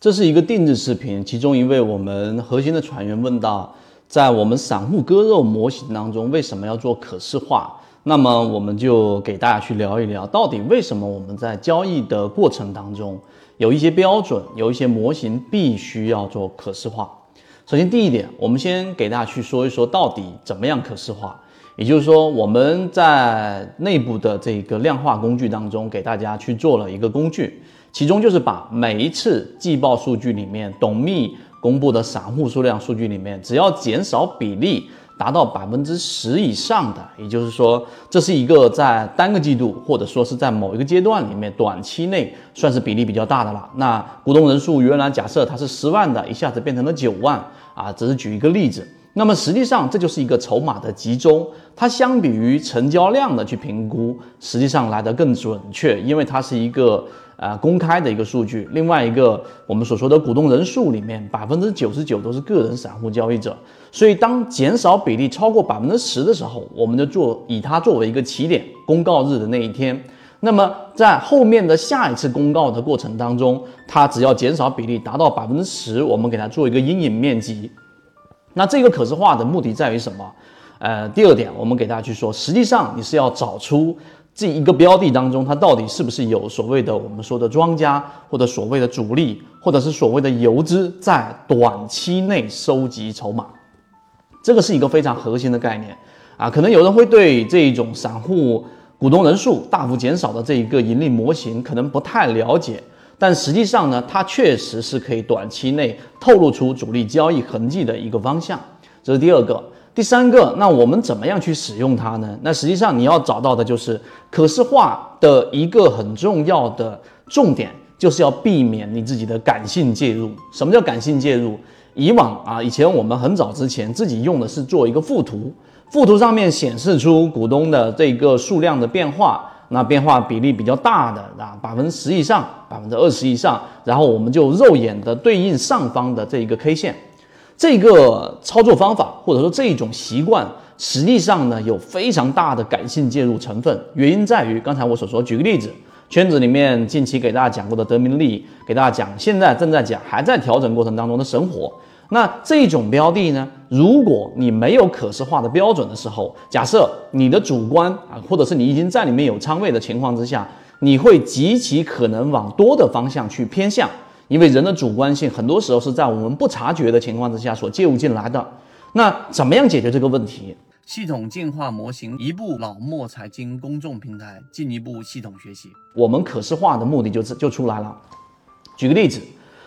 这是一个定制视频，其中一位我们核心的船员问到，在我们散户割肉模型当中，为什么要做可视化？那么我们就给大家去聊一聊，到底为什么我们在交易的过程当中，有一些标准，有一些模型必须要做可视化。首先第一点，我们先给大家去说一说，到底怎么样可视化。也就是说，我们在内部的这个量化工具当中，给大家去做了一个工具，其中就是把每一次季报数据里面，董秘公布的散户数量数据里面，只要减少比例达到百分之十以上的，也就是说，这是一个在单个季度或者说是在某一个阶段里面，短期内算是比例比较大的了。那股东人数原来假设它是十万的，一下子变成了九万啊，只是举一个例子。那么实际上，这就是一个筹码的集中，它相比于成交量的去评估，实际上来得更准确，因为它是一个呃公开的一个数据。另外一个，我们所说的股东人数里面，百分之九十九都是个人散户交易者，所以当减少比例超过百分之十的时候，我们就做以它作为一个起点，公告日的那一天。那么在后面的下一次公告的过程当中，它只要减少比例达到百分之十，我们给它做一个阴影面积。那这个可视化的目的在于什么？呃，第二点，我们给大家去说，实际上你是要找出这一个标的当中，它到底是不是有所谓的我们说的庄家，或者所谓的主力，或者是所谓的游资在短期内收集筹码。这个是一个非常核心的概念啊。可能有人会对这一种散户股东人数大幅减少的这一个盈利模型可能不太了解。但实际上呢，它确实是可以短期内透露出主力交易痕迹的一个方向，这是第二个。第三个，那我们怎么样去使用它呢？那实际上你要找到的就是可视化的一个很重要的重点，就是要避免你自己的感性介入。什么叫感性介入？以往啊，以前我们很早之前自己用的是做一个附图，附图上面显示出股东的这个数量的变化。那变化比例比较大的啊，百分之十以上，百分之二十以上，然后我们就肉眼的对应上方的这一个 K 线，这个操作方法或者说这一种习惯，实际上呢有非常大的感性介入成分。原因在于刚才我所说，举个例子，圈子里面近期给大家讲过的德明利，给大家讲现在正在讲还在调整过程当中的神火。那这种标的呢？如果你没有可视化的标准的时候，假设你的主观啊，或者是你已经在里面有仓位的情况之下，你会极其可能往多的方向去偏向，因为人的主观性很多时候是在我们不察觉的情况之下所介入进来的。那怎么样解决这个问题？系统进化模型，一步老莫财经公众平台进一步系统学习。我们可视化的目的就是就出来了。举个例子。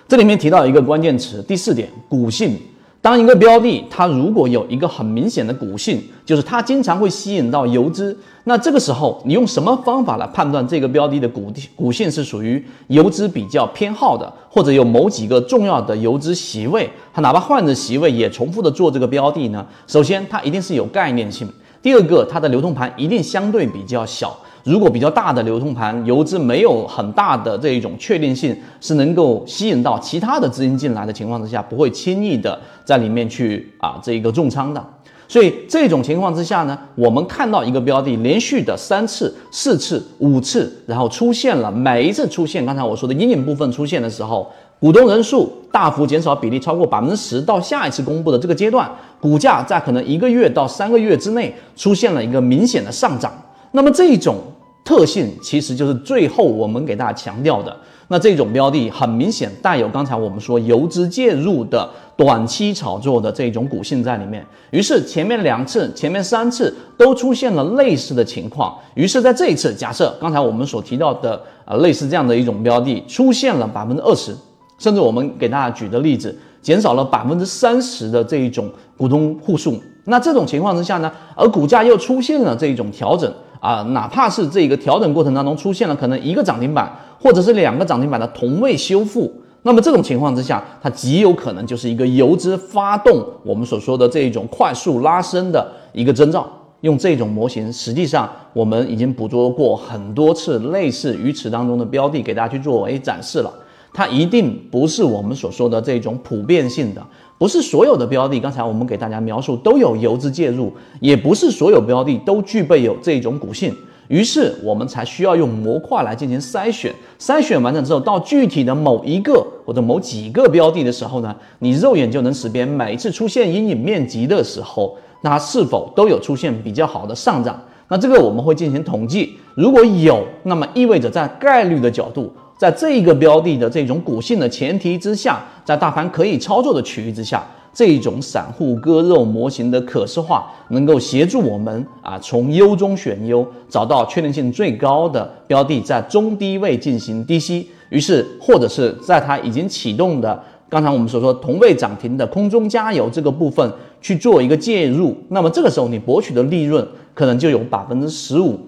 这里面提到一个关键词，第四点，股性。当一个标的它如果有一个很明显的股性，就是它经常会吸引到游资，那这个时候你用什么方法来判断这个标的的股股性是属于游资比较偏好的，或者有某几个重要的游资席位，它哪怕换着席位也重复的做这个标的呢？首先，它一定是有概念性；第二个，它的流通盘一定相对比较小。如果比较大的流通盘，游资没有很大的这一种确定性，是能够吸引到其他的资金进来的情况之下，不会轻易的在里面去啊这一个重仓的。所以这种情况之下呢，我们看到一个标的连续的三次、四次、五次，然后出现了每一次出现刚才我说的阴影部分出现的时候，股东人数大幅减少比例超过百分之十，到下一次公布的这个阶段，股价在可能一个月到三个月之内出现了一个明显的上涨。那么这种特性其实就是最后我们给大家强调的，那这种标的很明显带有刚才我们说游资介入的短期炒作的这种股性在里面。于是前面两次、前面三次都出现了类似的情况。于是在这一次，假设刚才我们所提到的啊类似这样的一种标的出现了百分之二十，甚至我们给大家举的例子，减少了百分之三十的这一种股东户数。那这种情况之下呢，而股价又出现了这一种调整。啊，哪怕是这个调整过程当中出现了可能一个涨停板或者是两个涨停板的同位修复，那么这种情况之下，它极有可能就是一个游资发动我们所说的这一种快速拉升的一个征兆。用这种模型，实际上我们已经捕捉过很多次类似于此当中的标的，给大家去作为展示了。它一定不是我们所说的这种普遍性的。不是所有的标的，刚才我们给大家描述都有游资介入，也不是所有标的都具备有这种股性。于是我们才需要用模块来进行筛选。筛选完成之后，到具体的某一个或者某几个标的的时候呢，你肉眼就能识别每一次出现阴影面积的时候，那它是否都有出现比较好的上涨。那这个我们会进行统计，如果有，那么意味着在概率的角度。在这一个标的的这种股性的前提之下，在大盘可以操作的区域之下，这种散户割肉模型的可视化，能够协助我们啊从优中选优，找到确定性最高的标的，在中低位进行低吸。于是，或者是在它已经启动的，刚才我们所说同位涨停的空中加油这个部分去做一个介入，那么这个时候你博取的利润可能就有百分之十五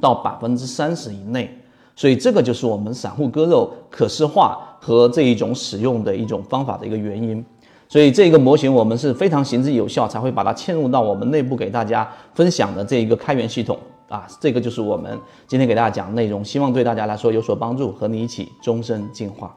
到百分之三十以内。所以这个就是我们散户割肉可视化和这一种使用的一种方法的一个原因。所以这个模型我们是非常行之有效，才会把它嵌入到我们内部给大家分享的这一个开源系统啊。这个就是我们今天给大家讲内容，希望对大家来说有所帮助，和你一起终身进化。